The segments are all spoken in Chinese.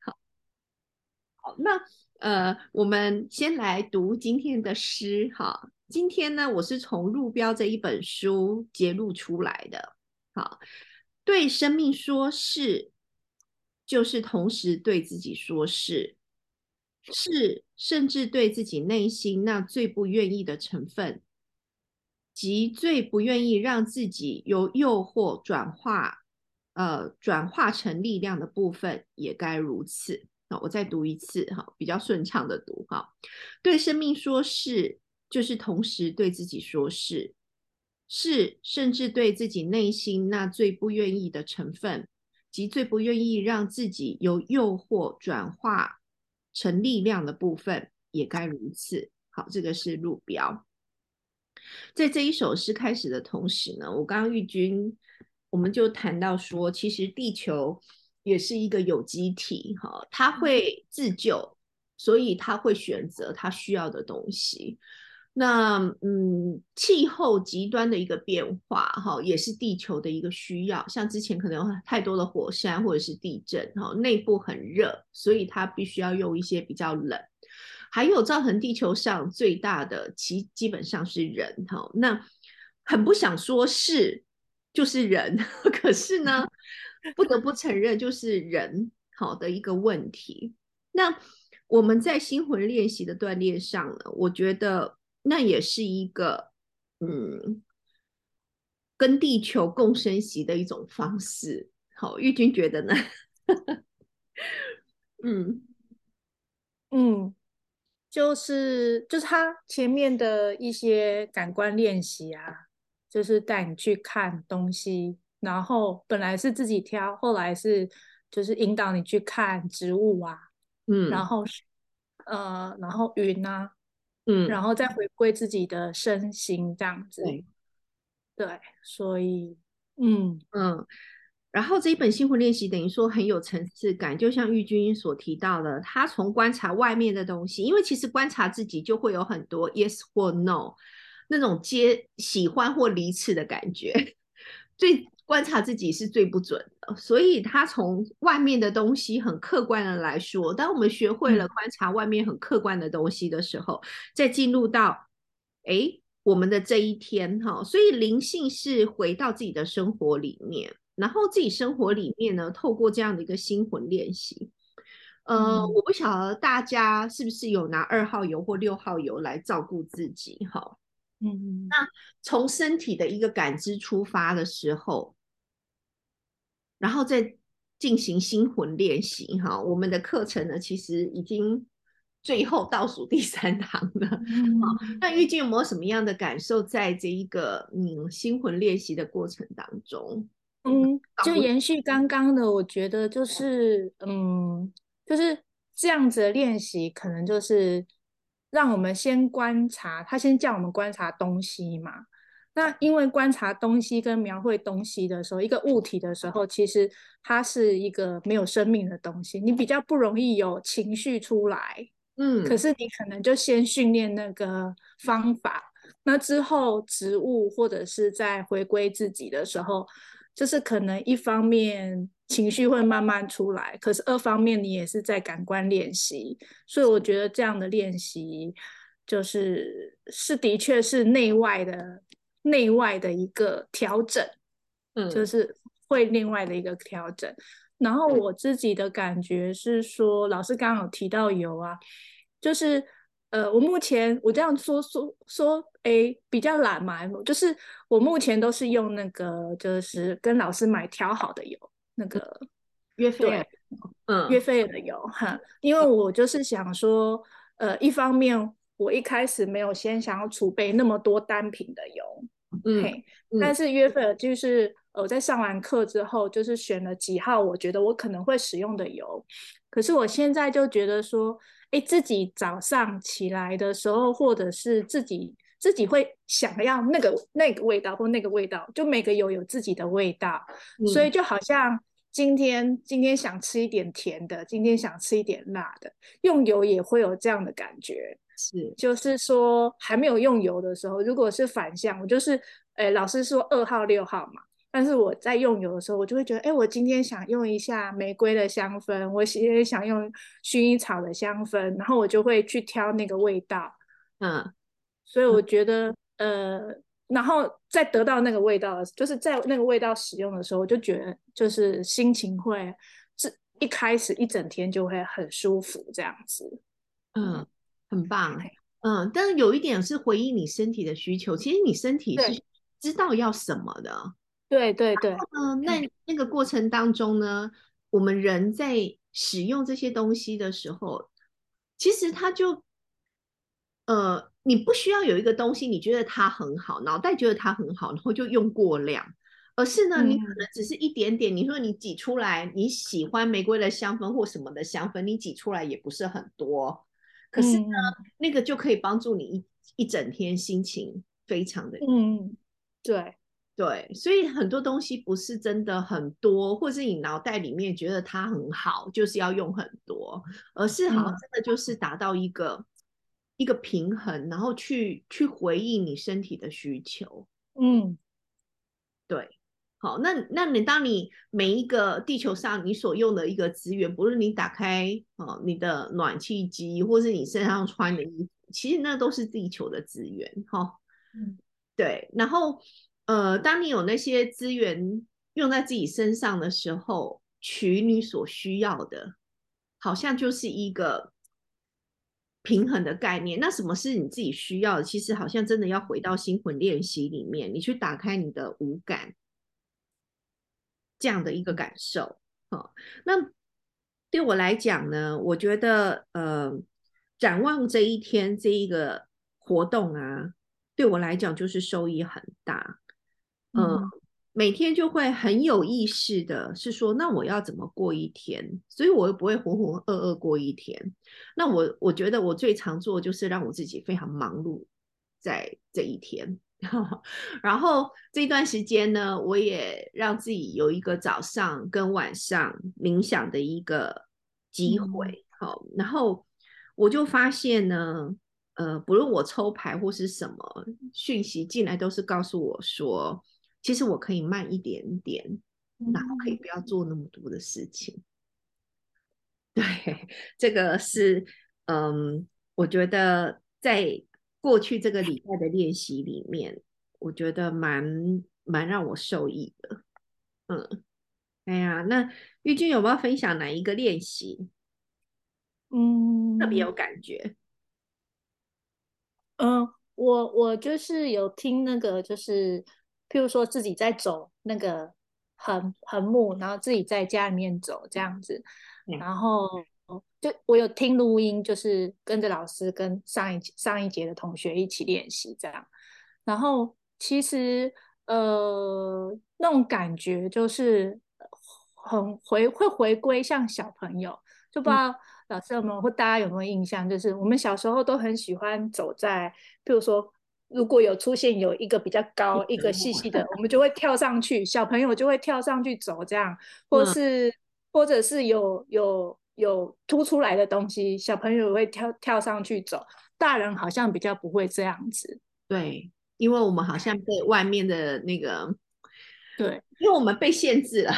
好，好，那呃，我们先来读今天的诗。哈，今天呢，我是从《路标》这一本书揭录出来的。好，对生命说是，就是同时对自己说是，是甚至对自己内心那最不愿意的成分。即最不愿意让自己由诱惑转化，呃，转化成力量的部分，也该如此。那我再读一次，哈，比较顺畅的读，哈。对生命说是，就是同时对自己说是，是甚至对自己内心那最不愿意的成分，及最不愿意让自己由诱惑转化成力量的部分，也该如此。好，这个是路标。在这一首诗开始的同时呢，我刚刚玉君，我们就谈到说，其实地球也是一个有机体，哈，它会自救，所以它会选择它需要的东西。那嗯，气候极端的一个变化，哈，也是地球的一个需要。像之前可能有太多的火山或者是地震，哈，内部很热，所以它必须要用一些比较冷。还有造成地球上最大的，其基本上是人哈。那很不想说是就是人，可是呢，不得不承认就是人好的一个问题。那我们在心魂练习的锻炼上呢，我觉得那也是一个嗯，跟地球共生习的一种方式。好，玉君觉得呢？嗯嗯。就是就是他前面的一些感官练习啊，就是带你去看东西，然后本来是自己挑，后来是就是引导你去看植物啊，嗯，然后呃，然后云啊，嗯，然后再回归自己的身心这样子，对，所以嗯。嗯。然后这一本心魂练习等于说很有层次感，就像玉君所提到的，他从观察外面的东西，因为其实观察自己就会有很多 yes 或 no 那种接喜欢或离斥的感觉，最观察自己是最不准的，所以他从外面的东西很客观的来说，当我们学会了观察外面很客观的东西的时候，再进入到哎我们的这一天哈，所以灵性是回到自己的生活里面。然后自己生活里面呢，透过这样的一个心魂练习，呃，我不晓得大家是不是有拿二号油或六号油来照顾自己哈？嗯，那从身体的一个感知出发的时候，然后再进行心魂练习哈。我们的课程呢，其实已经最后倒数第三堂了。嗯，那玉君有没有什么样的感受，在这一个嗯心魂练习的过程当中？嗯，就延续刚刚的，我觉得就是，嗯，就是这样子的练习，可能就是让我们先观察，他先叫我们观察东西嘛。那因为观察东西跟描绘东西的时候，一个物体的时候，其实它是一个没有生命的东西，你比较不容易有情绪出来。嗯，可是你可能就先训练那个方法，那之后植物或者是在回归自己的时候。就是可能一方面情绪会慢慢出来，可是二方面你也是在感官练习，所以我觉得这样的练习就是是的确是内外的内外的一个调整，嗯，就是会另外的一个调整。然后我自己的感觉是说，老师刚刚有提到油啊，就是。呃，我目前我这样说说说，哎，比较懒嘛，就是我目前都是用那个，就是跟老师买调好的油，那个约菲尔，嗯，约菲尔的油哈，因为我就是想说，呃，一方面我一开始没有先想要储备那么多单品的油，嗯，但是约菲尔就是我在上完课之后，就是选了几号我觉得我可能会使用的油，可是我现在就觉得说。哎，自己早上起来的时候，或者是自己自己会想要那个那个味道或那个味道，就每个油有自己的味道，所以就好像今天今天想吃一点甜的，今天想吃一点辣的，用油也会有这样的感觉。是，就是说还没有用油的时候，如果是反向，我就是哎，老师说二号六号嘛，但是我在用油的时候，我就会觉得，哎，我今天想用一下玫瑰的香氛，我也想用薰衣草的香氛，然后我就会去挑那个味道，嗯，所以我觉得，呃，然后再得到那个味道，就是在那个味道使用的时候，我就觉得就是心情会是一开始一整天就会很舒服这样子，嗯，很棒，嗯，但是有一点是回应你身体的需求，其实你身体是知道要什么的。对对对，嗯，那那个过程当中呢，我们人在使用这些东西的时候，其实它就，呃，你不需要有一个东西，你觉得它很好，脑袋觉得它很好，然后就用过量，而是呢，你可能只是一点点，你说你挤出来，你喜欢玫瑰的香氛或什么的香氛，你挤出来也不是很多，可是呢，那个就可以帮助你一一整天心情非常的，嗯，对。对，所以很多东西不是真的很多，或是你脑袋里面觉得它很好，就是要用很多，而是好像真的就是达到一个一个平衡，然后去去回应你身体的需求。嗯，对，好，那那你当你每一个地球上你所用的一个资源，不论你打开哦你的暖气机，或是你身上穿的衣服，其实那都是地球的资源。哈，嗯，对，然后。呃，当你有那些资源用在自己身上的时候，取你所需要的，好像就是一个平衡的概念。那什么是你自己需要的？其实好像真的要回到心魂练习里面，你去打开你的五感，这样的一个感受。好，那对我来讲呢，我觉得呃，展望这一天这一个活动啊，对我来讲就是收益很大。嗯，每天就会很有意识的，是说，那我要怎么过一天？所以我又不会浑浑噩噩过一天。那我我觉得我最常做就是让我自己非常忙碌在这一天，然后这段时间呢，我也让自己有一个早上跟晚上冥想的一个机会。好，然后我就发现呢，呃，不论我抽牌或是什么讯息进来，都是告诉我说。其实我可以慢一点点，然后可以不要做那么多的事情。对，这个是嗯，我觉得在过去这个礼拜的练习里面，我觉得蛮蛮让我受益的。嗯，哎呀，那玉君有没有分享哪一个练习？嗯，特别有感觉。嗯，我我就是有听那个就是。譬如说自己在走那个横横木，然后自己在家里面走这样子，然。后就我有听录音，就是跟着老师跟上一上一节的同学一起练习这样，然后其实呃那种感觉就是很回会回归像小朋友，就不知道老师有没有或大家有没有印象，就是我们小时候都很喜欢走在，譬如说。如果有出现有一个比较高、一个细细的，我们就会跳上去，小朋友就会跳上去走，这样，或是或者是有有有凸出来的东西，小朋友会跳跳上去走，大人好像比较不会这样子。对，因为我们好像被外面的那个。对，因为我们被限制了，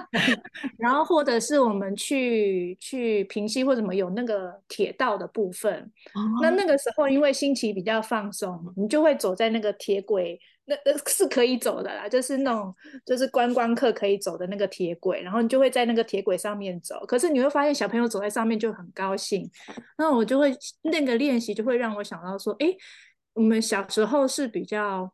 然后或者是我们去去平溪或什么有那个铁道的部分，那那个时候因为心情比较放松，你就会走在那个铁轨，那那是可以走的啦，就是那种就是观光客可以走的那个铁轨，然后你就会在那个铁轨上面走，可是你会发现小朋友走在上面就很高兴，那我就会那个练习就会让我想到说，哎，我们小时候是比较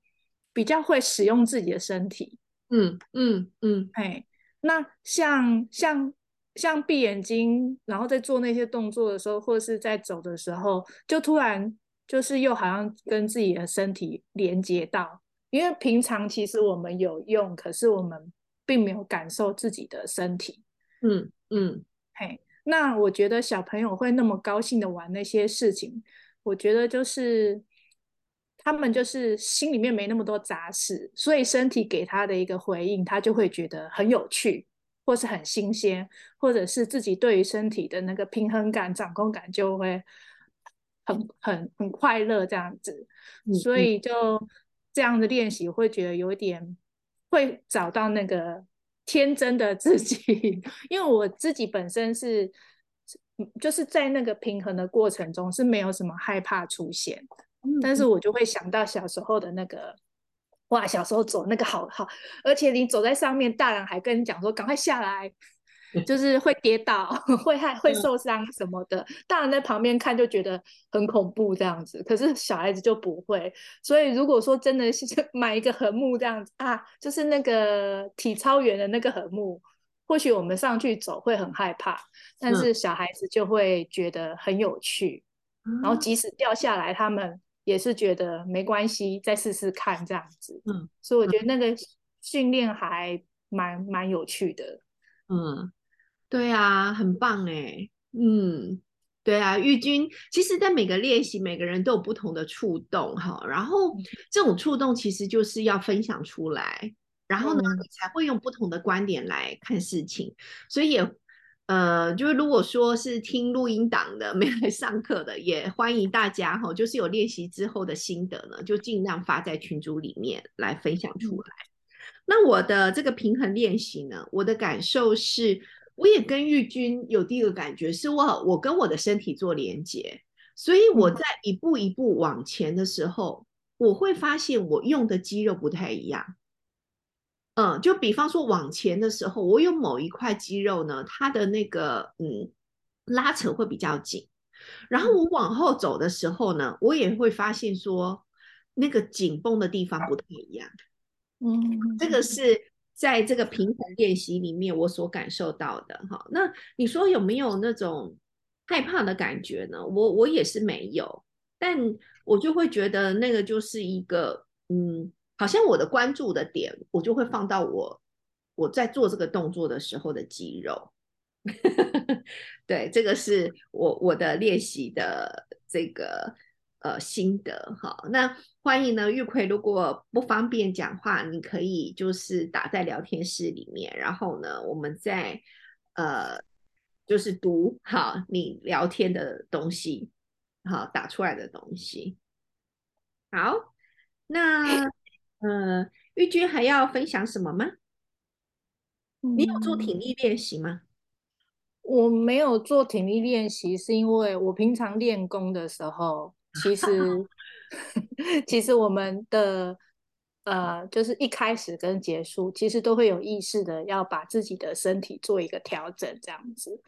比较会使用自己的身体。嗯嗯嗯，哎，那像像像闭眼睛，然后在做那些动作的时候，或者是在走的时候，就突然就是又好像跟自己的身体连接到，因为平常其实我们有用，可是我们并没有感受自己的身体。嗯嗯，嘿，那我觉得小朋友会那么高兴的玩那些事情，我觉得就是。他们就是心里面没那么多杂事，所以身体给他的一个回应，他就会觉得很有趣，或是很新鲜，或者是自己对于身体的那个平衡感、掌控感就会很很很快乐这样子。所以就这样的练习，会觉得有点会找到那个天真的自己，因为我自己本身是，就是在那个平衡的过程中是没有什么害怕出现，但是我就会想到小时候的那个。哇，小时候走那个好好，而且你走在上面，大人还跟你讲说赶快下来，就是会跌倒、会害、会受伤什么的。大人在旁边看就觉得很恐怖这样子，可是小孩子就不会。所以如果说真的是 买一个横木这样子啊，就是那个体操员的那个横木，或许我们上去走会很害怕，但是小孩子就会觉得很有趣，然后即使掉下来，他们。也是觉得没关系，再试试看这样子。嗯，所以我觉得那个训练还蛮蛮有趣的。嗯，对啊，很棒哎。嗯，对啊，玉君，其实，在每个练习，每个人都有不同的触动哈。然后这种触动其实就是要分享出来，然后呢，你才会用不同的观点来看事情。所以也。呃，就是如果说是听录音档的，没来上课的，也欢迎大家哈，就是有练习之后的心得呢，就尽量发在群组里面来分享出来。那我的这个平衡练习呢，我的感受是，我也跟玉君有第一个感觉，是我我跟我的身体做连接，所以我在一步一步往前的时候，我会发现我用的肌肉不太一样。嗯，就比方说往前的时候，我有某一块肌肉呢，它的那个嗯拉扯会比较紧，然后我往后走的时候呢，我也会发现说那个紧绷的地方不太一样。嗯，这个是在这个平衡练习里面我所感受到的哈。那你说有没有那种害怕的感觉呢？我我也是没有，但我就会觉得那个就是一个嗯。好像我的关注的点，我就会放到我我在做这个动作的时候的肌肉。对，这个是我我的练习的这个呃心得哈。那欢迎呢，玉葵，如果不方便讲话，你可以就是打在聊天室里面，然后呢，我们再呃就是读好你聊天的东西，好打出来的东西。好，那。嗯，玉君还要分享什么吗？你有做体力练习吗？我没有做体力练习，是因为我平常练功的时候，其实 其实我们的呃，就是一开始跟结束，其实都会有意识的要把自己的身体做一个调整，这样子。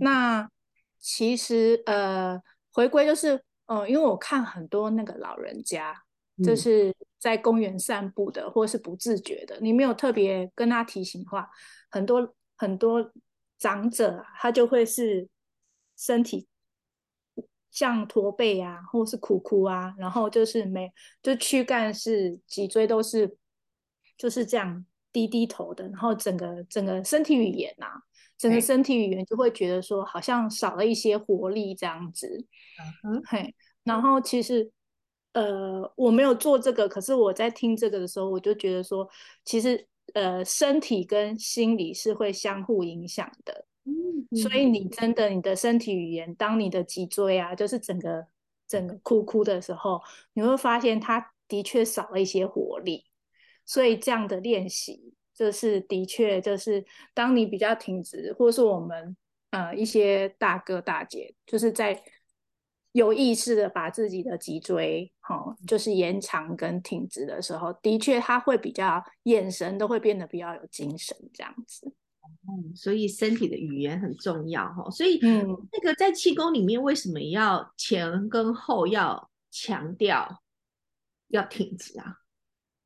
那其实呃，回归就是，嗯，因为我看很多那个老人家，就是。在公园散步的，或是不自觉的，你没有特别跟他提醒的话，很多很多长者他就会是身体像驼背啊，或是苦苦啊，然后就是没就躯干是脊椎都是就是这样低低头的，然后整个整个身体语言啊，整个身体语言就会觉得说好像少了一些活力这样子，嗯嘿，然后其实。呃，我没有做这个，可是我在听这个的时候，我就觉得说，其实呃，身体跟心理是会相互影响的。嗯，所以你真的你的身体语言，当你的脊椎啊，就是整个整个哭哭的时候，你会发现它的确少了一些活力。所以这样的练习，就是的确就是当你比较挺直，或是我们呃一些大哥大姐，就是在。有意识的把自己的脊椎，哈，就是延长跟挺直的时候，的确他会比较眼神都会变得比较有精神，这样子。嗯，所以身体的语言很重要，哈。所以，嗯，那个在气功里面，为什么要前跟后要强调要挺直啊？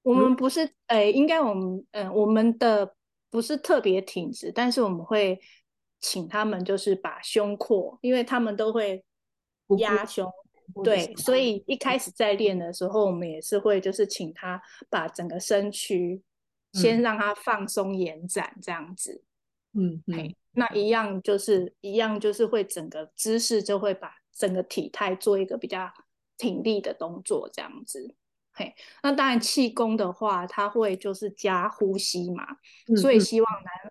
我们不是，诶，应该我们，嗯，我们的不是特别挺直，但是我们会请他们就是把胸廓，因为他们都会。压胸，对，所以一开始在练的时候，我们也是会就是请他把整个身躯先让他放松延展这样子，嗯，嘿，那一样就是一样就是会整个姿势就会把整个体态做一个比较挺立的动作这样子，嘿，那当然气功的话，它会就是加呼吸嘛，所以希望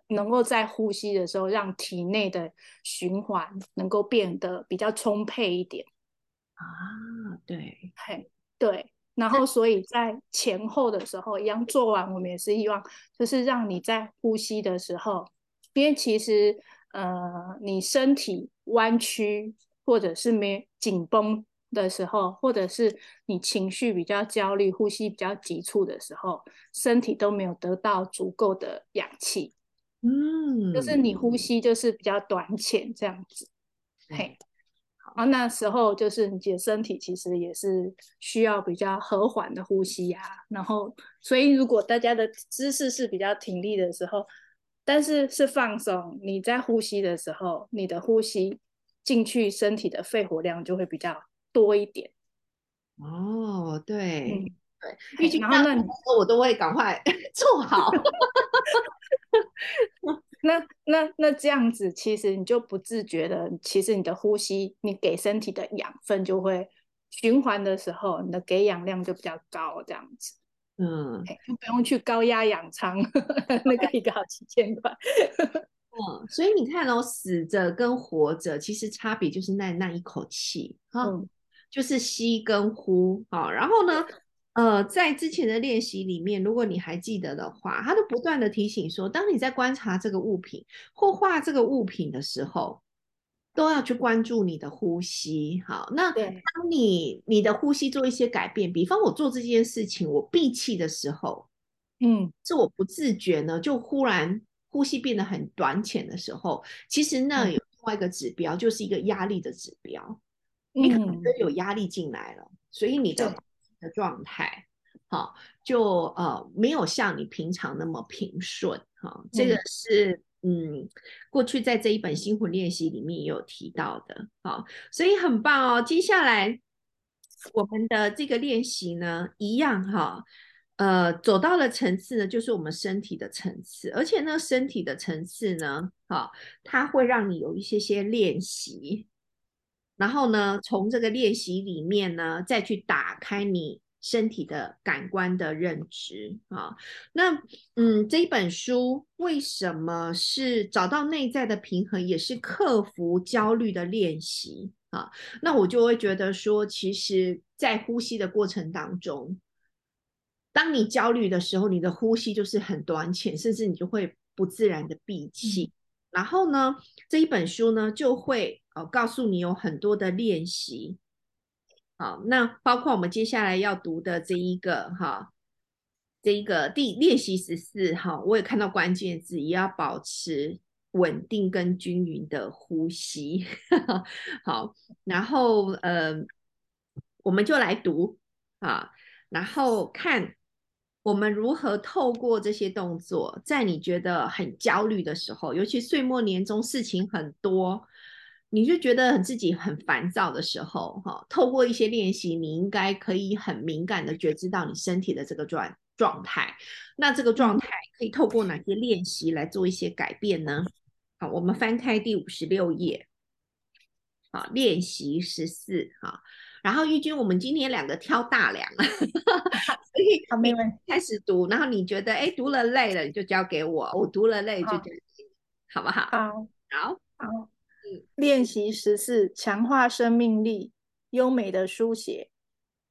能能够在呼吸的时候让体内的循环能够变得比较充沛一点。啊，对，嘿，对，然后所以在前后的时候一样做完，我们也是希望就是让你在呼吸的时候，因为其实呃你身体弯曲或者是没紧绷的时候，或者是你情绪比较焦虑、呼吸比较急促的时候，身体都没有得到足够的氧气，嗯，就是你呼吸就是比较短浅这样子，嘿。啊，那时候就是你的身体其实也是需要比较和缓的呼吸呀。然后，所以如果大家的姿势是比较挺立的时候，但是是放松，你在呼吸的时候，你的呼吸进去身体的肺活量就会比较多一点。哦，对，对，预计那那我都会赶快 做好。那那那这样子，其实你就不自觉的，其实你的呼吸，你给身体的养分就会循环的时候，你的给氧量就比较高，这样子，嗯，就不用去高压氧舱，那个一个好几千块。嗯，所以你看哦，死着跟活着其实差别就是那那一口气哈，就是吸跟呼啊，然后呢？呃，在之前的练习里面，如果你还记得的话，他都不断的提醒说，当你在观察这个物品或画这个物品的时候，都要去关注你的呼吸。好，那当你你的呼吸做一些改变，比方我做这件事情，我闭气的时候，嗯，是我不自觉呢，就忽然呼吸变得很短浅的时候，其实那有另外一个指标，就是一个压力的指标，你可能就有压力进来了，所以你的。的状态，好，就呃没有像你平常那么平顺，哈，这个是嗯，过去在这一本心魂练习里面也有提到的，好，所以很棒哦。接下来我们的这个练习呢，一样哈，呃，走到了层次呢，就是我们身体的层次，而且呢，身体的层次呢，好，它会让你有一些些练习。然后呢，从这个练习里面呢，再去打开你身体的感官的认知啊。那嗯，这一本书为什么是找到内在的平衡，也是克服焦虑的练习啊？那我就会觉得说，其实，在呼吸的过程当中，当你焦虑的时候，你的呼吸就是很短浅，甚至你就会不自然的闭气。然后呢，这一本书呢，就会。哦，告诉你有很多的练习，好，那包括我们接下来要读的这一个哈，这一个第练习十四哈，我也看到关键字，也要保持稳定跟均匀的呼吸。好，然后呃，我们就来读啊，然后看我们如何透过这些动作，在你觉得很焦虑的时候，尤其岁末年终事情很多。你就觉得很自己很烦躁的时候，哈，透过一些练习，你应该可以很敏感的觉知到你身体的这个状状态。那这个状态可以透过哪些练习来做一些改变呢？好，我们翻开第五十六页，好，练习十四，哈。然后玉君，我们今天两个挑大梁，所以好，没问题，开始读。然后你觉得，哎，读了累了，你就交给我；我读了累就交给你，好不？好，好，好。练习十四，强化生命力，优美的书写。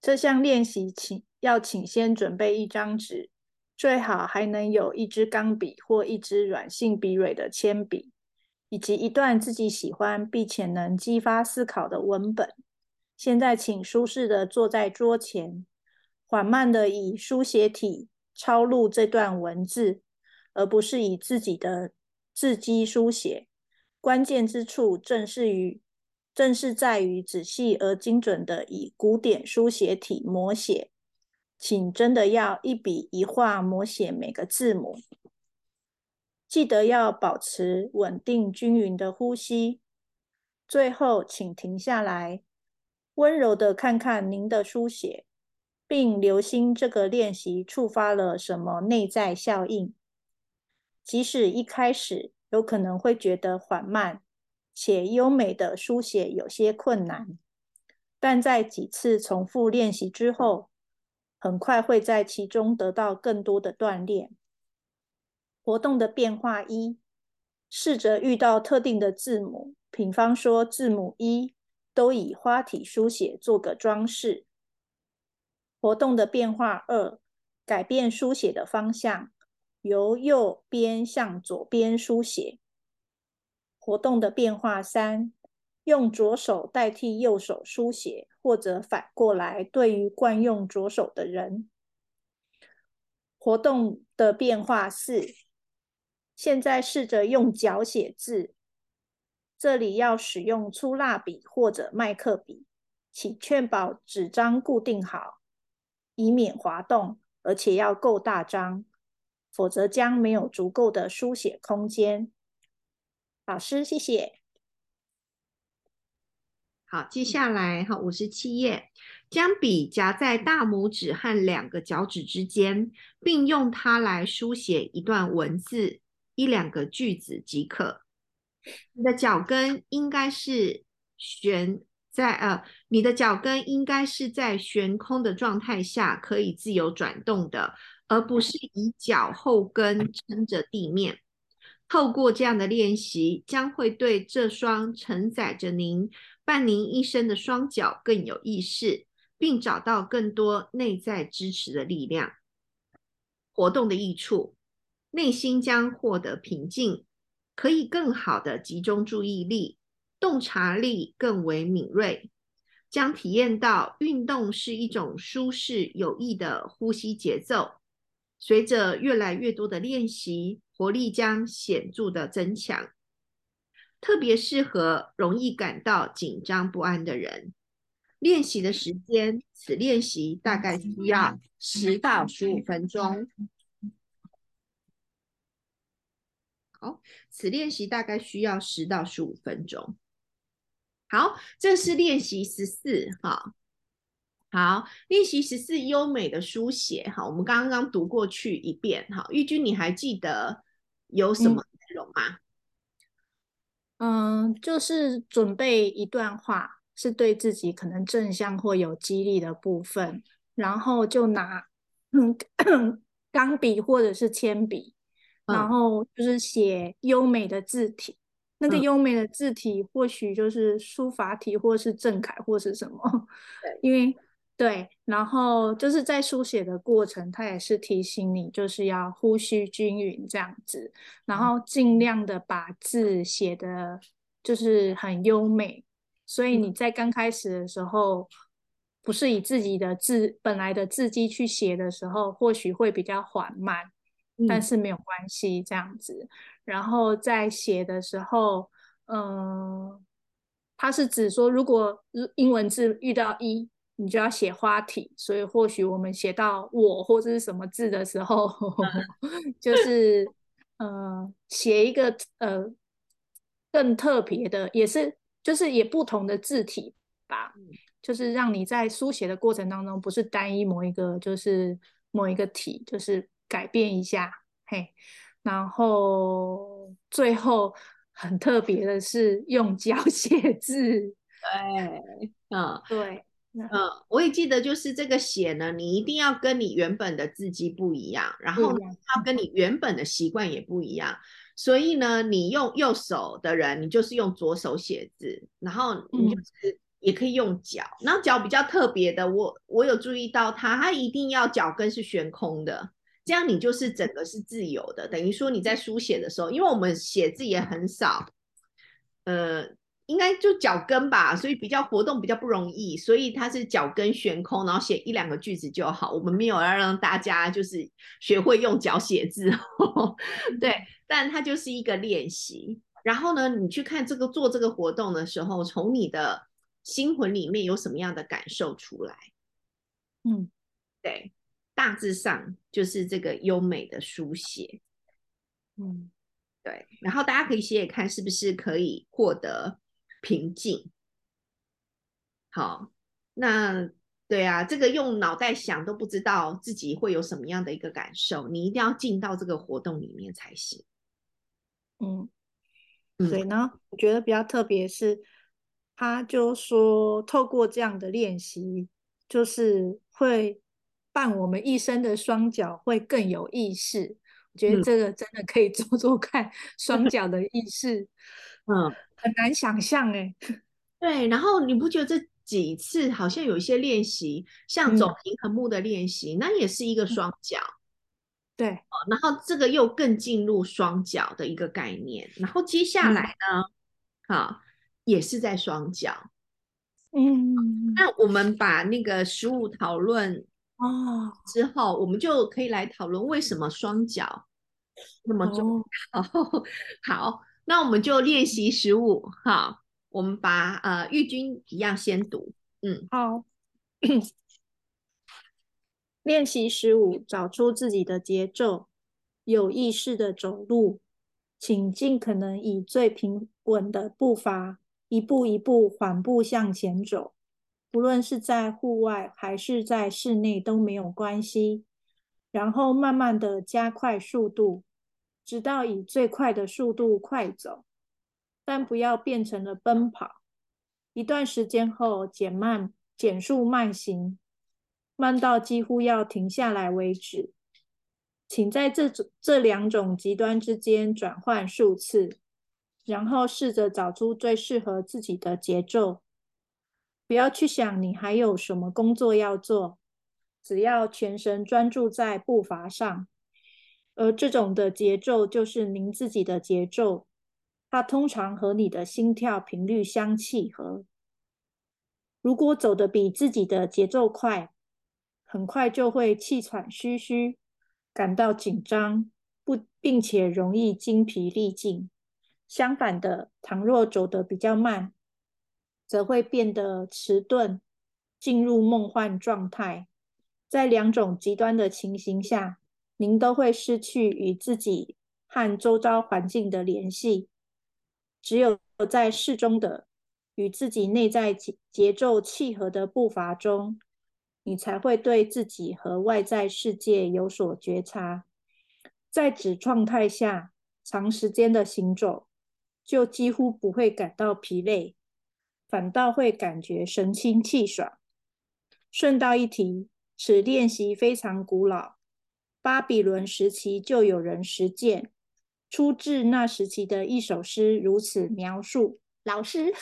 这项练习，请要请先准备一张纸，最好还能有一支钢笔或一支软性笔蕊的铅笔，以及一段自己喜欢并且能激发思考的文本。现在，请舒适的坐在桌前，缓慢的以书写体抄录这段文字，而不是以自己的字迹书写。关键之处正是于，正是在于仔细而精准的以古典书写体摹写，请真的要一笔一画摹写每个字母。记得要保持稳定均匀的呼吸。最后，请停下来，温柔的看看您的书写，并留心这个练习触发了什么内在效应。即使一开始。有可能会觉得缓慢且优美的书写有些困难，但在几次重复练习之后，很快会在其中得到更多的锻炼。活动的变化一：试着遇到特定的字母，比方说字母一，都以花体书写做个装饰。活动的变化二，改变书写的方向，由右边向左边书写。活动的变化三，用左手代替右手书写，或者反过来，对于惯用左手的人。活动的变化四，现在试着用脚写字，这里要使用粗蜡笔或者麦克笔，请确保纸张固定好。以免滑动，而且要够大张，否则将没有足够的书写空间。老师，谢谢。好，接下来哈，五十七页，将笔夹在大拇指和两个脚趾之间，并用它来书写一段文字、一两个句子即可。你的脚跟应该是悬。在呃，你的脚跟应该是在悬空的状态下可以自由转动的，而不是以脚后跟撑着地面。透过这样的练习，将会对这双承载着您伴您一生的双脚更有意识，并找到更多内在支持的力量。活动的益处，内心将获得平静，可以更好的集中注意力。洞察力更为敏锐，将体验到运动是一种舒适有益的呼吸节奏。随着越来越多的练习，活力将显著的增强，特别适合容易感到紧张不安的人。练习的时间，此练习大概需要十到十五分钟。好，此练习大概需要十到十五分钟。好，这是练习十四哈。好，练习十四优美的书写好，我们刚刚读过去一遍哈。玉君，你还记得有什么内容吗？嗯，就是准备一段话，是对自己可能正向或有激励的部分，然后就拿嗯钢笔或者是铅笔，然后就是写优美的字体。那个优美的字体，或许就是书法体，或是正楷，或是什么。对，因为对，然后就是在书写的过程，他也是提醒你，就是要呼吸均匀这样子，然后尽量的把字写的就是很优美。所以你在刚开始的时候，不是以自己的字本来的字迹去写的时候，或许会比较缓慢，但是没有关系，这样子。然后在写的时候，嗯，他是指说，如果英文字遇到一，你就要写花体。所以或许我们写到我或者是什么字的时候，就是呃，写一个呃更特别的，也是就是也不同的字体吧，就是让你在书写的过程当中，不是单一某一个，就是某一个体，就是改变一下，嘿。然后最后很特别的是用脚 写字，对，嗯，对，嗯，我也记得，就是这个写呢，你一定要跟你原本的字迹不一样，然后要跟你。原本的习惯也不一样，所以呢，你用右手的人，你就是用左手写字，然后你就是也可以用脚，然后脚比较特别的，我我有注意到它，它一定要脚跟是悬空的。这样你就是整个是自由的，等于说你在书写的时候，因为我们写字也很少，呃，应该就脚跟吧，所以比较活动比较不容易，所以它是脚跟悬空，然后写一两个句子就好。我们没有要让大家就是学会用脚写字，对，但它就是一个练习。然后呢，你去看这个做这个活动的时候，从你的心魂里面有什么样的感受出来？嗯，对。大致上就是这个优美的书写，嗯，对。然后大家可以写写看，是不是可以获得平静？好，那对啊，这个用脑袋想都不知道自己会有什么样的一个感受，你一定要进到这个活动里面才行。嗯，所以呢，我觉得比较特别是，他就说透过这样的练习，就是会。伴我们一生的双脚会更有意识，我觉得这个真的可以做做看。双脚的意识，嗯，很难想象哎。对，然后你不觉得这几次，好像有一些练习，像走平衡木的练习，那也是一个双脚。对，然后这个又更进入双脚的一个概念，然后接下来呢，啊，也是在双脚。嗯，那我们把那个十五讨论哦之后，我们就可以来讨论为什么双脚那么重要。好，那我们就练习十五。好，我们把呃玉君一样先读。嗯，好。练习十五，找出自己的节奏，有意识的走路，请尽可能以最平稳的步伐，一步一步缓步向前走。不论是在户外还是在室内都没有关系。然后慢慢的加快速度，直到以最快的速度快走，但不要变成了奔跑。一段时间后减慢，减速慢行。慢到几乎要停下来为止，请在这种这两种极端之间转换数次，然后试着找出最适合自己的节奏。不要去想你还有什么工作要做，只要全神专注在步伐上。而这种的节奏就是您自己的节奏，它通常和你的心跳频率相契合。如果走得比自己的节奏快，很快就会气喘吁吁，感到紧张，不，并且容易精疲力尽。相反的，倘若走得比较慢，则会变得迟钝，进入梦幻状态。在两种极端的情形下，您都会失去与自己和周遭环境的联系。只有在适中的、与自己内在节节奏契合的步伐中。你才会对自己和外在世界有所觉察。在此状态下，长时间的行走就几乎不会感到疲累，反倒会感觉神清气爽。顺道一提，此练习非常古老，巴比伦时期就有人实践。出自那时期的一首诗，如此描述。老师，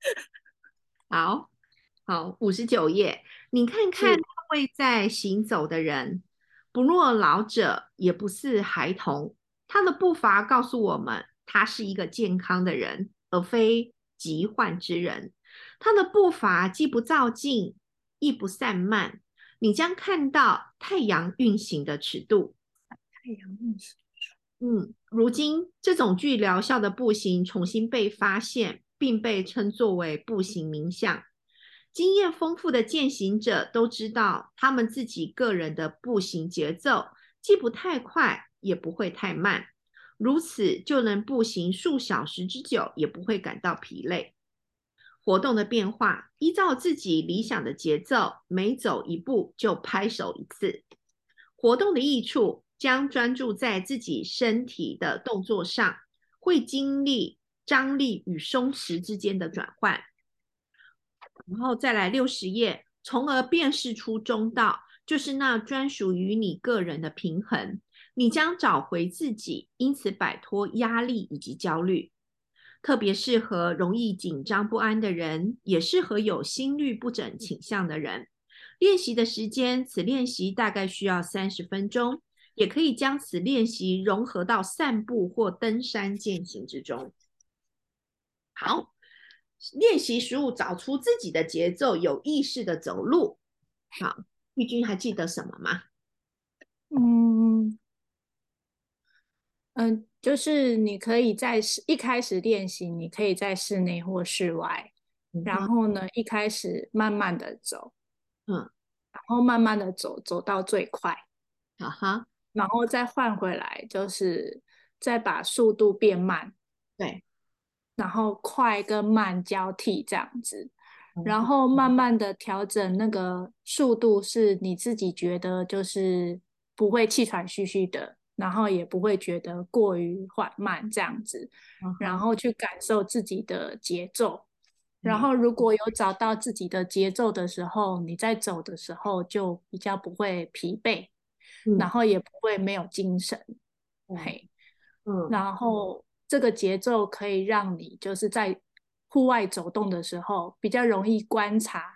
好好，五十九页。你看看那位在行走的人，不若老者，也不似孩童。他的步伐告诉我们，他是一个健康的人，而非疾患之人。他的步伐既不躁进，亦不散漫。你将看到太阳运行的尺度。太阳运行。嗯，如今这种具疗效的步行重新被发现，并被称作为步行冥想。经验丰富的践行者都知道，他们自己个人的步行节奏既不太快，也不会太慢，如此就能步行数小时之久，也不会感到疲累。活动的变化，依照自己理想的节奏，每走一步就拍手一次。活动的益处，将专注在自己身体的动作上，会经历张力与松弛之间的转换。然后再来六十页，从而辨识出中道，就是那专属于你个人的平衡。你将找回自己，因此摆脱压力以及焦虑。特别适合容易紧张不安的人，也适合有心律不整倾向的人。练习的时间，此练习大概需要三十分钟，也可以将此练习融合到散步或登山健行之中。好。练习十五，找出自己的节奏，有意识的走路。好，玉君还记得什么吗？嗯嗯，就是你可以在室一开始练习，你可以在室内或室外。然后呢，一开始慢慢的走，嗯，然后慢慢的走，走到最快，啊哈，然后再换回来，就是再把速度变慢。对。然后快跟慢交替这样子，然后慢慢的调整那个速度，是你自己觉得就是不会气喘吁吁的，然后也不会觉得过于缓慢这样子，然后去感受自己的节奏。然后如果有找到自己的节奏的时候，你在走的时候就比较不会疲惫，然后也不会没有精神。嘿，嗯，然后。这个节奏可以让你就是在户外走动的时候，比较容易观察，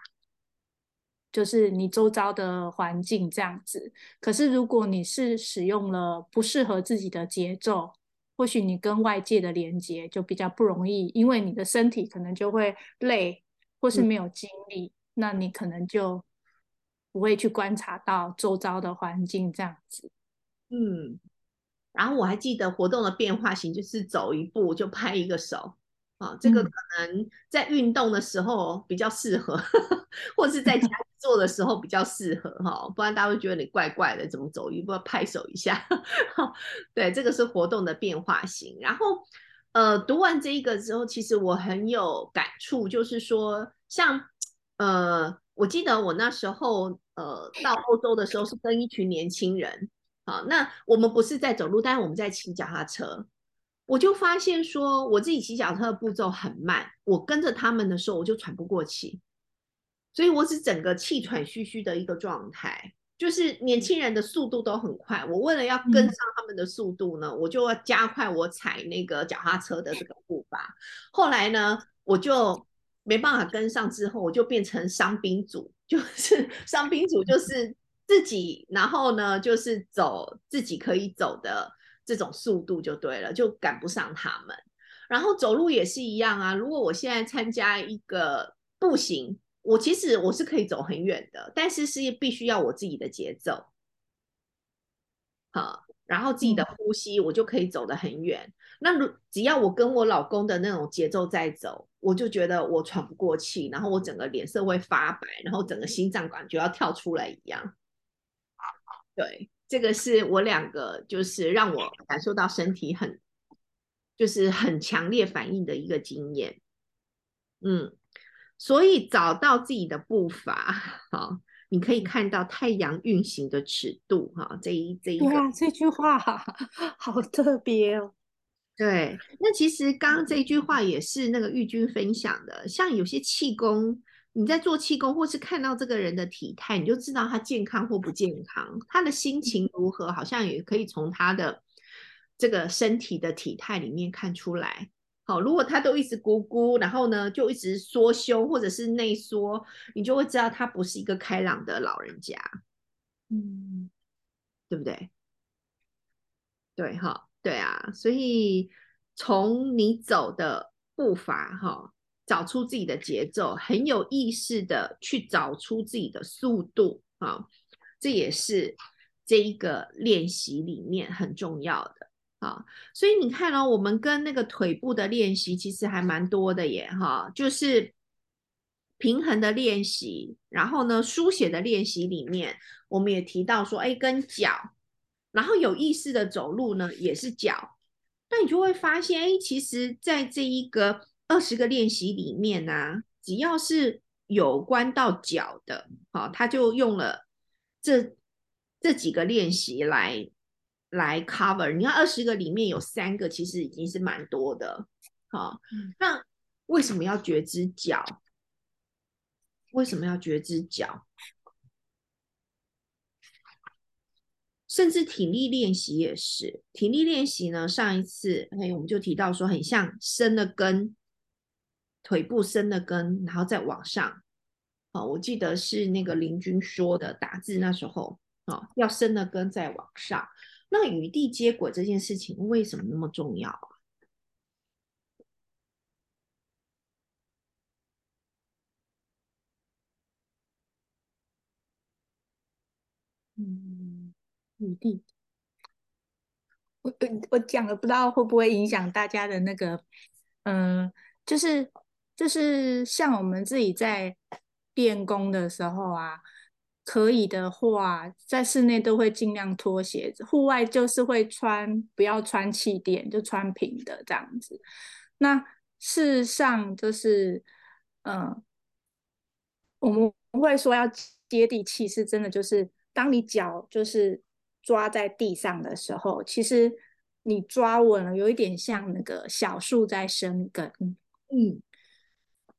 就是你周遭的环境这样子。可是如果你是使用了不适合自己的节奏，或许你跟外界的连接就比较不容易，因为你的身体可能就会累，或是没有精力，那你可能就不会去观察到周遭的环境这样子。嗯，然后我还记得活动的变化型就是走一步就拍一个手。啊，这个可能在运动的时候比较适合，或是在家做的时候比较适合哈，不然大家会觉得你怪怪的，怎么走一步要拍手一下？对，这个是活动的变化型。然后，呃，读完这一个之后，其实我很有感触，就是说，像呃，我记得我那时候呃到欧洲的时候是跟一群年轻人，啊，那我们不是在走路，但是我们在骑脚踏车。我就发现说，我自己骑脚踏车的步骤很慢，我跟着他们的时候，我就喘不过气，所以我是整个气喘吁吁的一个状态。就是年轻人的速度都很快，我为了要跟上他们的速度呢，我就要加快我踩那个脚踏车的这个步伐。后来呢，我就没办法跟上，之后我就变成伤兵组，就是 伤兵组就是自己，然后呢就是走自己可以走的。这种速度就对了，就赶不上他们。然后走路也是一样啊。如果我现在参加一个步行，我其实我是可以走很远的，但是是必须要我自己的节奏，好，然后自己的呼吸，我就可以走得很远。那如只要我跟我老公的那种节奏在走，我就觉得我喘不过气，然后我整个脸色会发白，然后整个心脏感觉要跳出来一样。对。这个是我两个，就是让我感受到身体很，就是很强烈反应的一个经验。嗯，所以找到自己的步伐，好，你可以看到太阳运行的尺度，哈，这一这一个，这句话 好特别哦。对，那其实刚刚这句话也是那个玉君分享的，像有些气功。你在做气功，或是看到这个人的体态，你就知道他健康或不健康，他的心情如何，好像也可以从他的这个身体的体态里面看出来。好，如果他都一直咕咕，然后呢就一直缩胸或者是内缩，你就会知道他不是一个开朗的老人家。嗯，对不对？对哈，对啊，所以从你走的步伐哈。找出自己的节奏，很有意识的去找出自己的速度啊，这也是这一个练习里面很重要的啊。所以你看哦，我们跟那个腿部的练习其实还蛮多的耶哈，就是平衡的练习，然后呢书写的练习里面，我们也提到说，哎，跟脚，然后有意识的走路呢也是脚，那你就会发现，哎，其实在这一个。二十个练习里面呢，只要是有关到脚的，好，他就用了这这几个练习来来 cover。你看二十个里面有三个，其实已经是蛮多的。好，那为什么要觉知脚？为什么要觉知脚？甚至体力练习也是，体力练习呢，上一次哎，我们就提到说，很像伸了根。腿部伸了根，然后再往上。哦，我记得是那个林军说的打字那时候，哦，要伸了根再往上。那与地接轨这件事情为什么那么重要啊？嗯，与地，我我讲了，不知道会不会影响大家的那个，嗯，就是。就是像我们自己在练功的时候啊，可以的话，在室内都会尽量脱鞋子，户外就是会穿，不要穿气垫，就穿平的这样子。那事实上就是，嗯，我们会说要接地气，是真的，就是当你脚就是抓在地上的时候，其实你抓稳了，有一点像那个小树在生根，嗯。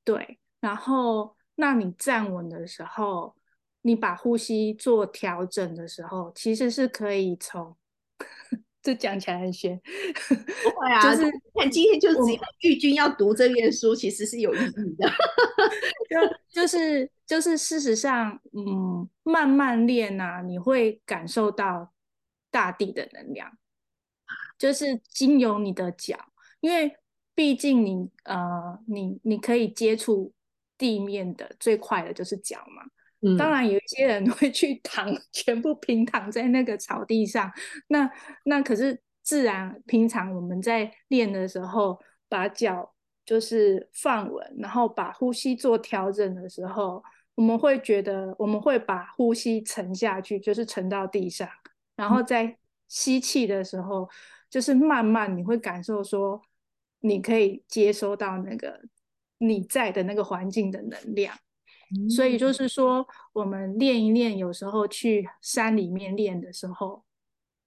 对，然后那你站稳的时候，你把呼吸做调整的时候，其实是可以从 这讲起来很玄。不会啊，就是看今天就只有玉君要读这页书，其实是有意义的。就就是就是，事实上，嗯，慢慢练啊，你会感受到大地的能量，就是经由你的脚，因为毕竟你呃，你你可以接触地面的最快的就是脚嘛。当然，有一些人 会去躺，全部平躺在那个草地上。那那可是自然，平常我们在练的时候，把脚就是放稳，然后把呼吸做调整的时候，我们会觉得，我们会把呼吸沉下去，就是沉到地上，然后在吸气的时候，就是慢慢你会感受说，你可以接收到那个你在的那个环境的能量。所以就是说，我们练一练，有时候去山里面练的时候，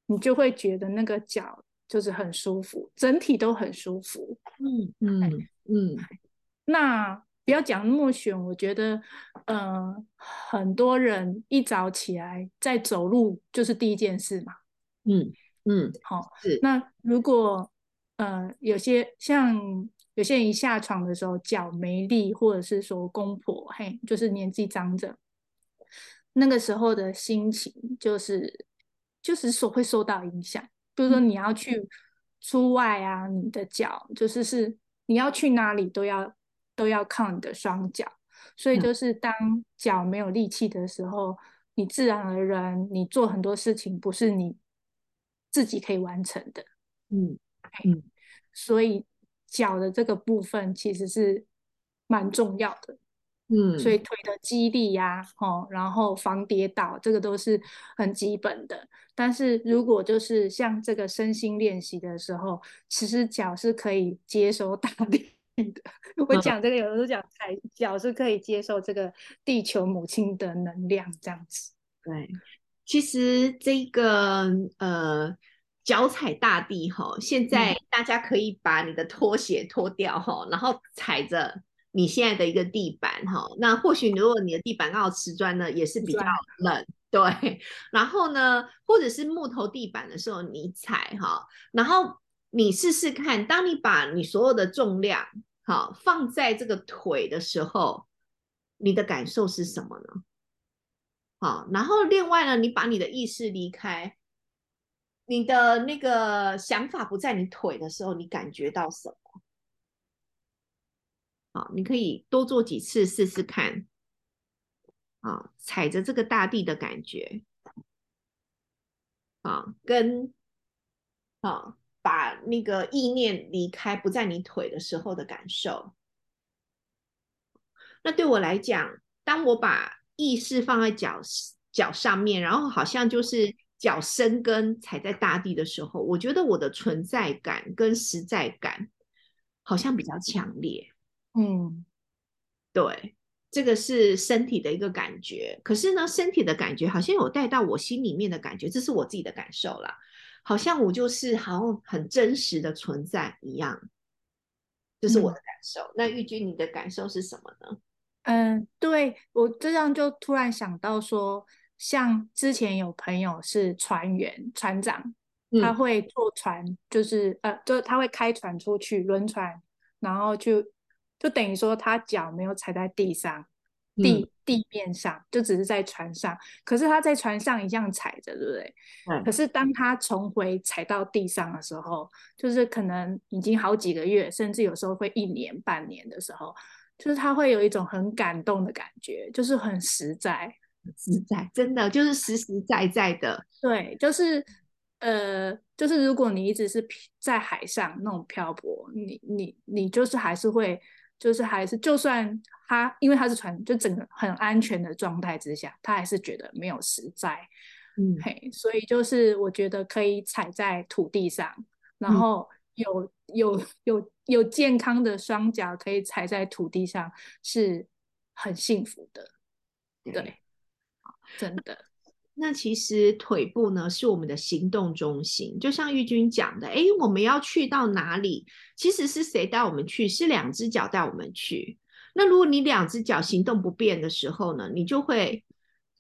你就会觉得那个脚就是很舒服，整体都很舒服。嗯嗯嗯。那不要讲那么玄，我觉得，呃，很多人一早起来在走路就是第一件事嘛。嗯嗯，好。是。那如果呃有些像。有些人一下床的时候脚没力，或者是说公婆嘿，就是年纪长者，那个时候的心情就是就是说会受到影响。比如说你要去出外啊，你的脚就是是你要去哪里都要都要靠你的双脚，所以就是当脚没有力气的时候，你自然而然你做很多事情不是你自己可以完成的。嗯嗯，所以。脚的这个部分其实是蛮重要的，嗯，所以腿的肌力呀，哦，然后防跌倒，这个都是很基本的。但是如果就是像这个身心练习的时候，其实脚是可以接收大地的。我讲这个有的时候讲，踩脚是可以接受这个地球母亲的能量，这样子。对，其实这个呃。脚踩大地哈，现在大家可以把你的拖鞋脱掉哈，然后踩着你现在的一个地板哈。那或许如果你的地板刚好瓷砖呢，也是比较冷，对。然后呢，或者是木头地板的时候，你踩哈，然后你试试看，当你把你所有的重量好放在这个腿的时候，你的感受是什么呢？好，然后另外呢，你把你的意识离开。你的那个想法不在你腿的时候，你感觉到什么？好，你可以多做几次试试看。啊，踩着这个大地的感觉，啊，跟啊，把那个意念离开不在你腿的时候的感受。那对我来讲，当我把意识放在脚脚上面，然后好像就是。脚生根踩在大地的时候，我觉得我的存在感跟实在感好像比较强烈。嗯，对，这个是身体的一个感觉。可是呢，身体的感觉好像有带到我心里面的感觉，这是我自己的感受啦。好像我就是好像很真实的存在一样，这是我的感受。那玉君，你的感受是什么呢？嗯，对我这样就突然想到说。像之前有朋友是船员、船长，他会坐船，就是呃，就他会开船出去轮船，然后就就等于说他脚没有踩在地上，地地面上，就只是在船上。可是他在船上一样踩着，对不对？可是当他重回踩到地上的时候，就是可能已经好几个月，甚至有时候会一年、半年的时候，就是他会有一种很感动的感觉，就是很实在。实在，真的就是实实在在的。对，就是呃，就是如果你一直是在海上那种漂泊，你你你就是还是会，就是还是就算他因为他是船，就整个很安全的状态之下，他还是觉得没有实在。嗯，嘿，所以就是我觉得可以踩在土地上，然后有有有有健康的双脚可以踩在土地上，是很幸福的。对。真的，那其实腿部呢是我们的行动中心，就像玉君讲的，哎，我们要去到哪里？其实是谁带我们去？是两只脚带我们去。那如果你两只脚行动不便的时候呢，你就会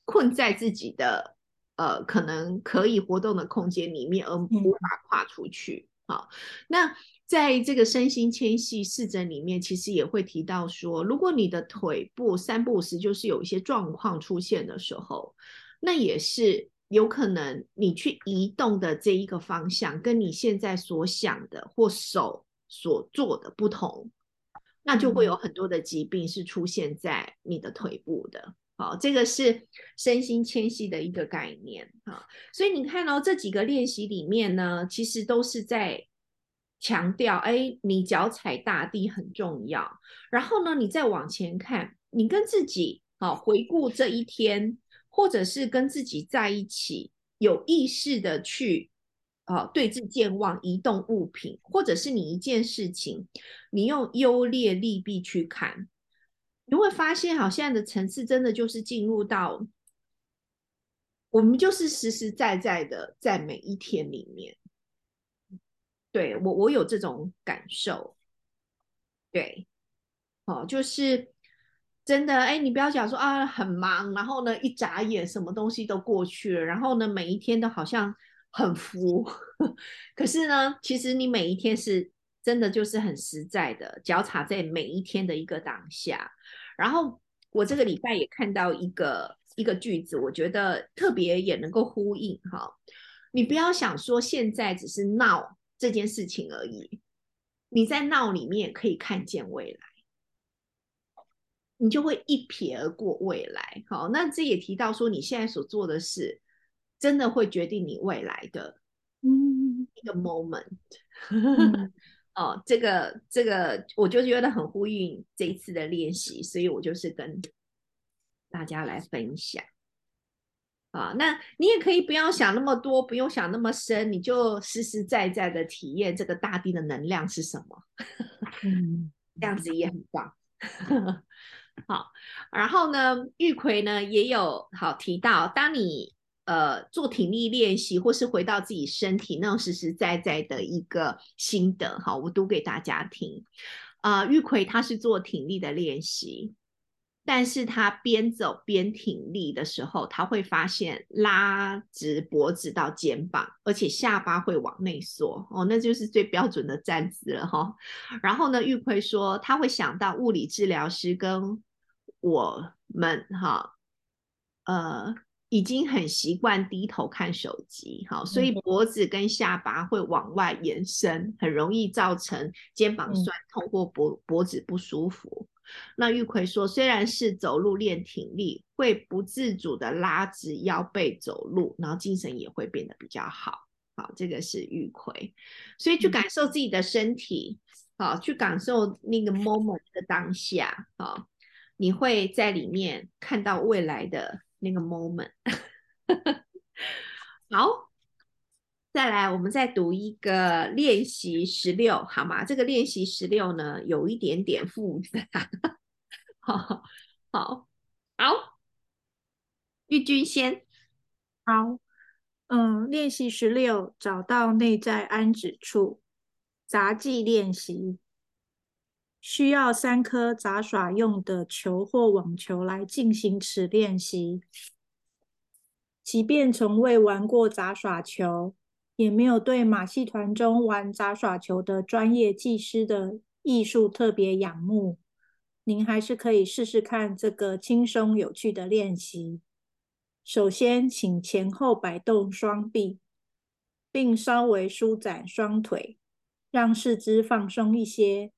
困在自己的呃可能可以活动的空间里面，而无法跨出去。好，那在这个身心纤细四诊里面，其实也会提到说，如果你的腿部三不五时就是有一些状况出现的时候，那也是有可能你去移动的这一个方向，跟你现在所想的或手所做的不同，那就会有很多的疾病是出现在你的腿部的。好，这个是身心纤细的一个概念啊，所以你看到这几个练习里面呢，其实都是在强调，哎，你脚踩大地很重要。然后呢，你再往前看，你跟自己好回顾这一天，或者是跟自己在一起，有意识的去啊对峙健忘、移动物品，或者是你一件事情，你用优劣利弊去看。你会发现，好，现在的层次真的就是进入到我们就是实实在在的在每一天里面，对我我有这种感受，对，哦，就是真的，哎，你不要讲说啊很忙，然后呢一眨眼什么东西都过去了，然后呢每一天都好像很浮，可是呢，其实你每一天是。真的就是很实在的，脚踩在每一天的一个当下。然后我这个礼拜也看到一个一个句子，我觉得特别也能够呼应哈。你不要想说现在只是闹这件事情而已，你在闹里面可以看见未来，你就会一瞥而过未来。好，那这也提到说你现在所做的事，真的会决定你未来的嗯一个 moment。哦，这个这个，我就觉得很呼应这一次的练习，所以我就是跟大家来分享。啊，那你也可以不要想那么多，不用想那么深，你就实实在在的体验这个大地的能量是什么。嗯，这样子也很棒。好，然后呢，玉葵呢也有好提到，当你。呃，做体力练习，或是回到自己身体那种实实在在的一个心得，哈，我读给大家听。啊，玉奎他是做体力的练习，但是他边走边挺立的时候，他会发现拉直脖子到肩膀，而且下巴会往内缩，哦，那就是最标准的站姿了，哈。然后呢，玉奎说他会想到物理治疗师跟我们，哈，呃。已经很习惯低头看手机，好，所以脖子跟下巴会往外延伸，很容易造成肩膀酸痛或脖脖子不舒服。那玉奎说，虽然是走路练挺力，会不自主的拉直腰背走路，然后精神也会变得比较好。好，这个是玉奎，所以去感受自己的身体，好，去感受那个 moment 的当下，好，你会在里面看到未来的。那个 moment，好，再来，我们再读一个练习十六，好吗？这个练习十六呢，有一点点复杂，好好好，玉君先，好，嗯，练习十六，找到内在安止处，杂技练习。需要三颗杂耍用的球或网球来进行此练习。即便从未玩过杂耍球，也没有对马戏团中玩杂耍球的专业技师的艺术特别仰慕，您还是可以试试看这个轻松有趣的练习。首先，请前后摆动双臂，并稍微舒展双腿，让四肢放松一些。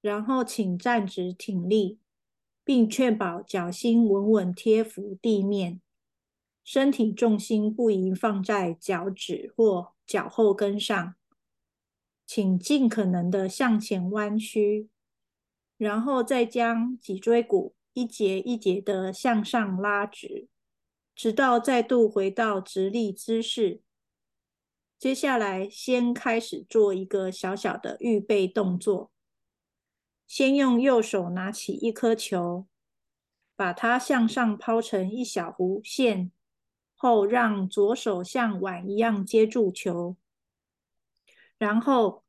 然后，请站直挺立，并确保脚心稳稳贴服地面，身体重心不宜放在脚趾或脚后跟上。请尽可能的向前弯曲，然后再将脊椎骨一节一节的向上拉直，直到再度回到直立姿势。接下来，先开始做一个小小的预备动作。先用右手拿起一颗球，把它向上抛成一小弧线，后让左手像碗一样接住球，然后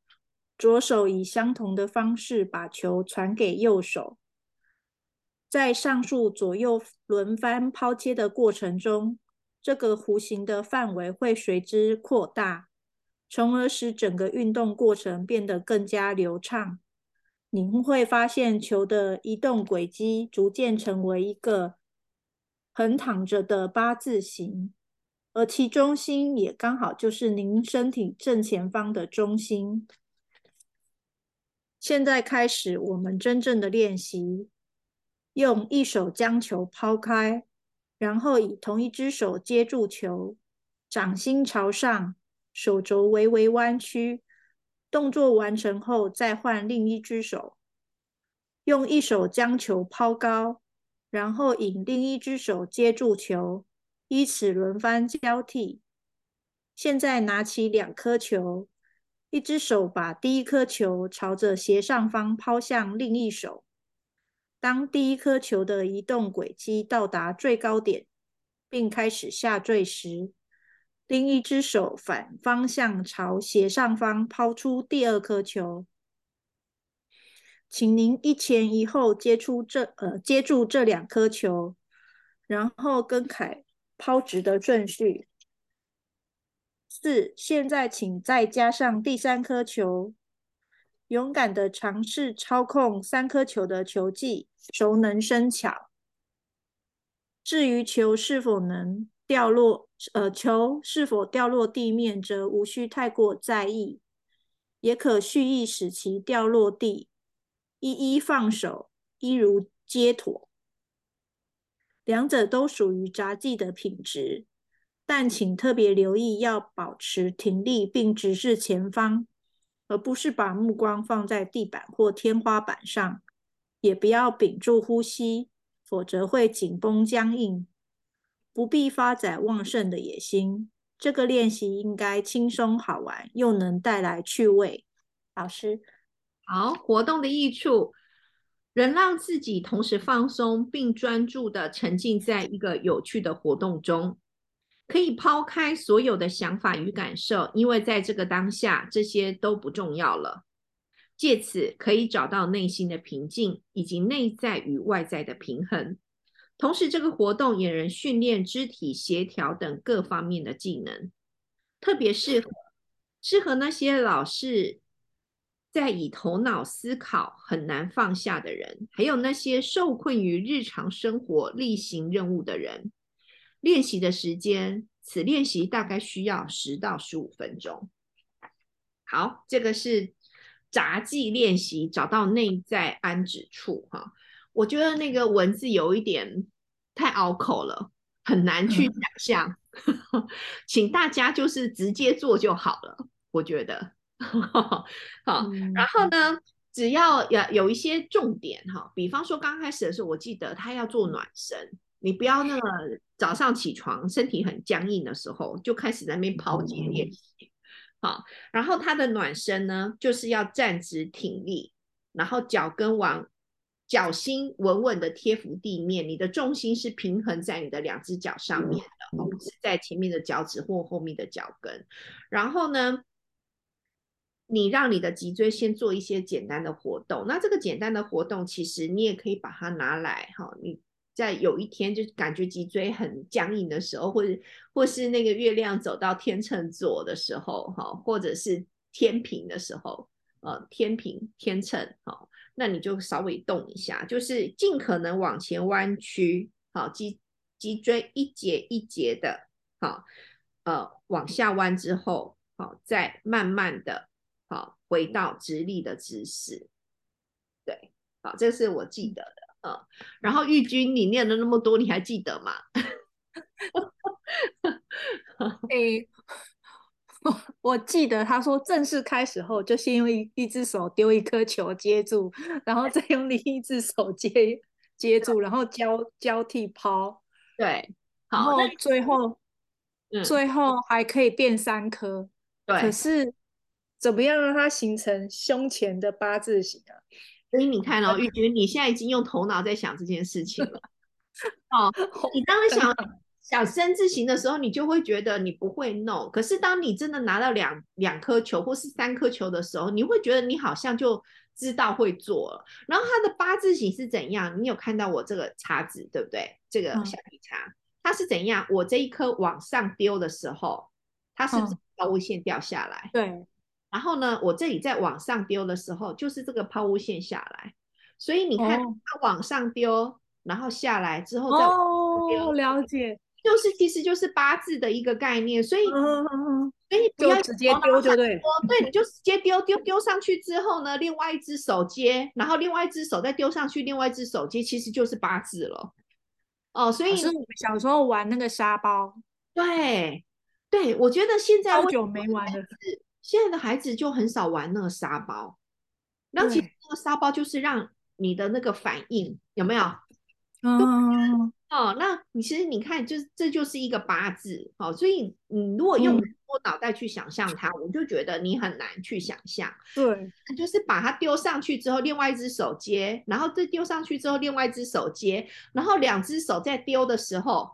左手以相同的方式把球传给右手。在上述左右轮番抛接的过程中，这个弧形的范围会随之扩大，从而使整个运动过程变得更加流畅。您会发现球的移动轨迹逐渐成为一个横躺着的八字形，而其中心也刚好就是您身体正前方的中心。现在开始我们真正的练习，用一手将球抛开，然后以同一只手接住球，掌心朝上，手肘微微弯曲。动作完成后，再换另一只手，用一手将球抛高，然后引另一只手接住球，依此轮番交替。现在拿起两颗球，一只手把第一颗球朝着斜上方抛向另一手。当第一颗球的移动轨迹到达最高点，并开始下坠时，另一只手反方向朝斜上方抛出第二颗球，请您一前一后接出这呃接住这两颗球，然后更改抛掷的顺序。四，现在请再加上第三颗球，勇敢的尝试操控三颗球的球技，熟能生巧。至于球是否能掉落。呃，球是否掉落地面，则无需太过在意，也可蓄意使其掉落地，一一放手，一如皆妥。两者都属于杂技的品质，但请特别留意，要保持挺立并直视前方，而不是把目光放在地板或天花板上，也不要屏住呼吸，否则会紧绷僵硬。不必发展旺盛的野心，这个练习应该轻松好玩，又能带来趣味。老师，好，活动的益处，能让自己同时放松并专注的沉浸在一个有趣的活动中，可以抛开所有的想法与感受，因为在这个当下，这些都不重要了。借此可以找到内心的平静，以及内在与外在的平衡。同时，这个活动也能训练肢体协调等各方面的技能，特别适合适合那些老是在以头脑思考很难放下的人，还有那些受困于日常生活例行任务的人。练习的时间，此练习大概需要十到十五分钟。好，这个是杂技练习，找到内在安止处，哈。我觉得那个文字有一点太拗口了，很难去想象，请大家就是直接做就好了。我觉得好，然后呢，只要有有一些重点哈，比方说刚开始的时候，我记得他要做暖身，你不要那个早上起床身体很僵硬的时候就开始在那边跑几练习。好，然后他的暖身呢，就是要站直挺立，然后脚跟往。脚心稳稳的贴服地面，你的重心是平衡在你的两只脚上面的，不是在前面的脚趾或后面的脚跟。然后呢，你让你的脊椎先做一些简单的活动。那这个简单的活动，其实你也可以把它拿来哈。你在有一天就感觉脊椎很僵硬的时候，或者或是那个月亮走到天秤座的时候哈，或者是天平的时候，呃，天平天秤哈。那你就稍微动一下，就是尽可能往前弯曲，好，脊脊椎一节一节的，好，呃，往下弯之后，好，再慢慢的，好，回到直立的姿势，对，好，这是我记得的，嗯，然后玉君，你念了那么多，你还记得吗？诶。我记得他说，正式开始后就先用一一只手丢一颗球接住，然后再用另一只手接接住，然后交交替抛。对，然后最后最后还可以变三颗。对，可是怎么样让它形成胸前的八字形啊？所以你看哦，玉君，你现在已经用头脑在想这件事情了。哦，你当然想。想生字形的时候，你就会觉得你不会弄。可是当你真的拿到两两颗球或是三颗球的时候，你会觉得你好像就知道会做了。然后它的八字形是怎样？你有看到我这个叉子对不对？这个小皮叉，它是怎样？我这一颗往上丢的时候，它是不是嗯抛物线掉下来？对，然后呢，我这里在往上丢的时候，就是这个抛物线下来。所以你看，哦它往上丢，然后下来之后再往哦，了解，就是其实就是八字的一个概念。所以，嗯嗯嗯，所以不要直接丢就对对，你就直接丢丢丢上去之后呢，另外一只手接，然后另外一只手再丢上去，另外一只手接，其实就是八字了。哦，所以是我们小时候玩那个沙包，对对，我觉得现在为好久没玩了，现在的孩子就很少玩那个沙包，那其实那个沙包就是让你的那个反应有没有？嗯，哦，那你其实你看，就是这就是一个八字，好、所以你如果用嗯我脑袋去想象它，我就觉得你很难去想象。对，就是把它丢上去之后，另外一只手接，然后再丢上去之后，另外一只手接，然后两只手在丢的时候，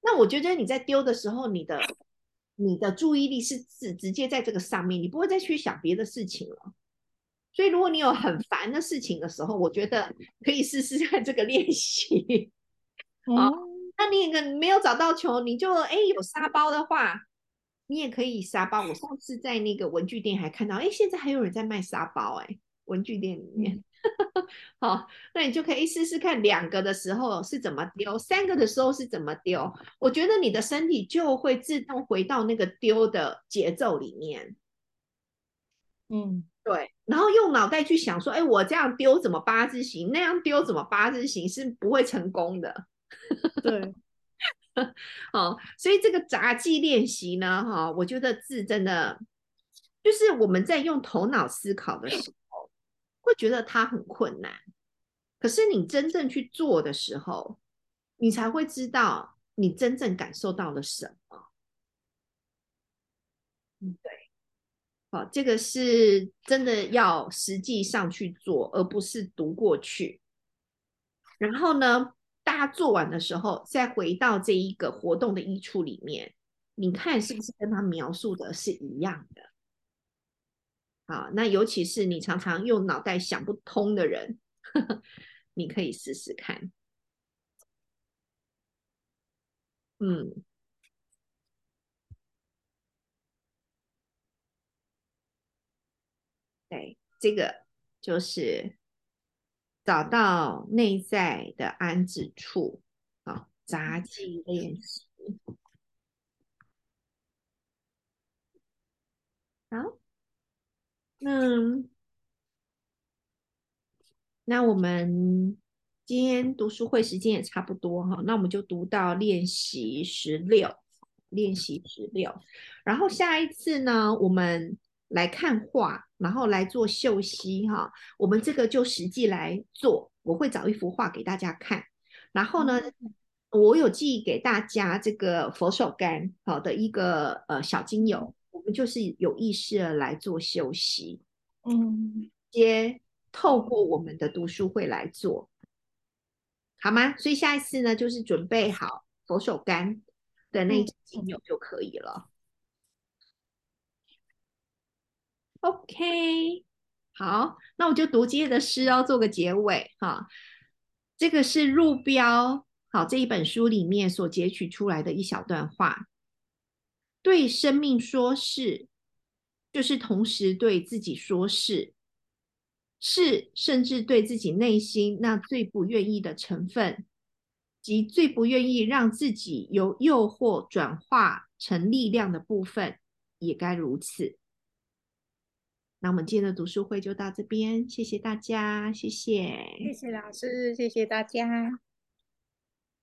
那我觉得你在丢的时候，你的你的注意力是直直接在这个上面，你不会再去想别的事情了。所以，如果你有很烦的事情的时候，我觉得可以试试看这个练习。嗯，那你个没有找到球，你就哎有沙包的话，你也可以沙包。我上次在那个文具店还看到，哎，现在还有人在卖沙包，哎，文具店里面。好，那你就可以试试看，两个的时候是怎么丢，三个的时候是怎么丢。我觉得你的身体就会自动回到那个丢的节奏里面。嗯，对，然后用脑袋去想说，哎，我这样丢怎么八字形，那样丢怎么八字形是不会成功的。对，好，所以这个杂技练习呢，哈、我觉得字真的就是我们在用头脑思考的时候，会觉得它很困难。可是你真正去做的时候，你才会知道你真正感受到了什么。嗯，对。好，这个是真的要实际上去做，而不是读过去。然后呢，大家做完的时候，再回到这一个活动的衣橱里面，你看是不是跟他描述的是一样的？好，那尤其是你常常用脑袋想不通的人，呵 呵你可以试试看。嗯，对，这个就是找到内在的安置处，好，杂技练习。好，那那我们今天读书会时间也差不多哈，那我们就读到练习十六，练习十六，然后下一次呢，我们来看画，然后来做秀息哈，我们这个就实际来做，我会找一幅画给大家看，然后呢。我有寄给大家这个佛手柑好的一个呃小精油，我们就是有意识的来做休息，嗯，接透过我们的读书会来做，好吗？所以下一次呢，就是准备好佛手柑的那支精油就可以了。OK，好，那我就读今天的诗哦，做个结尾哈。这个是入标。好，这一本书里面所截取出来的一小段话，对生命说是，就是同时对自己说是，是甚至对自己内心那最不愿意的成分，及最不愿意让自己由诱惑转化成力量的部分，也该如此。那我们今天的读书会就到这边，谢谢大家，谢谢，谢谢老师，谢谢大家。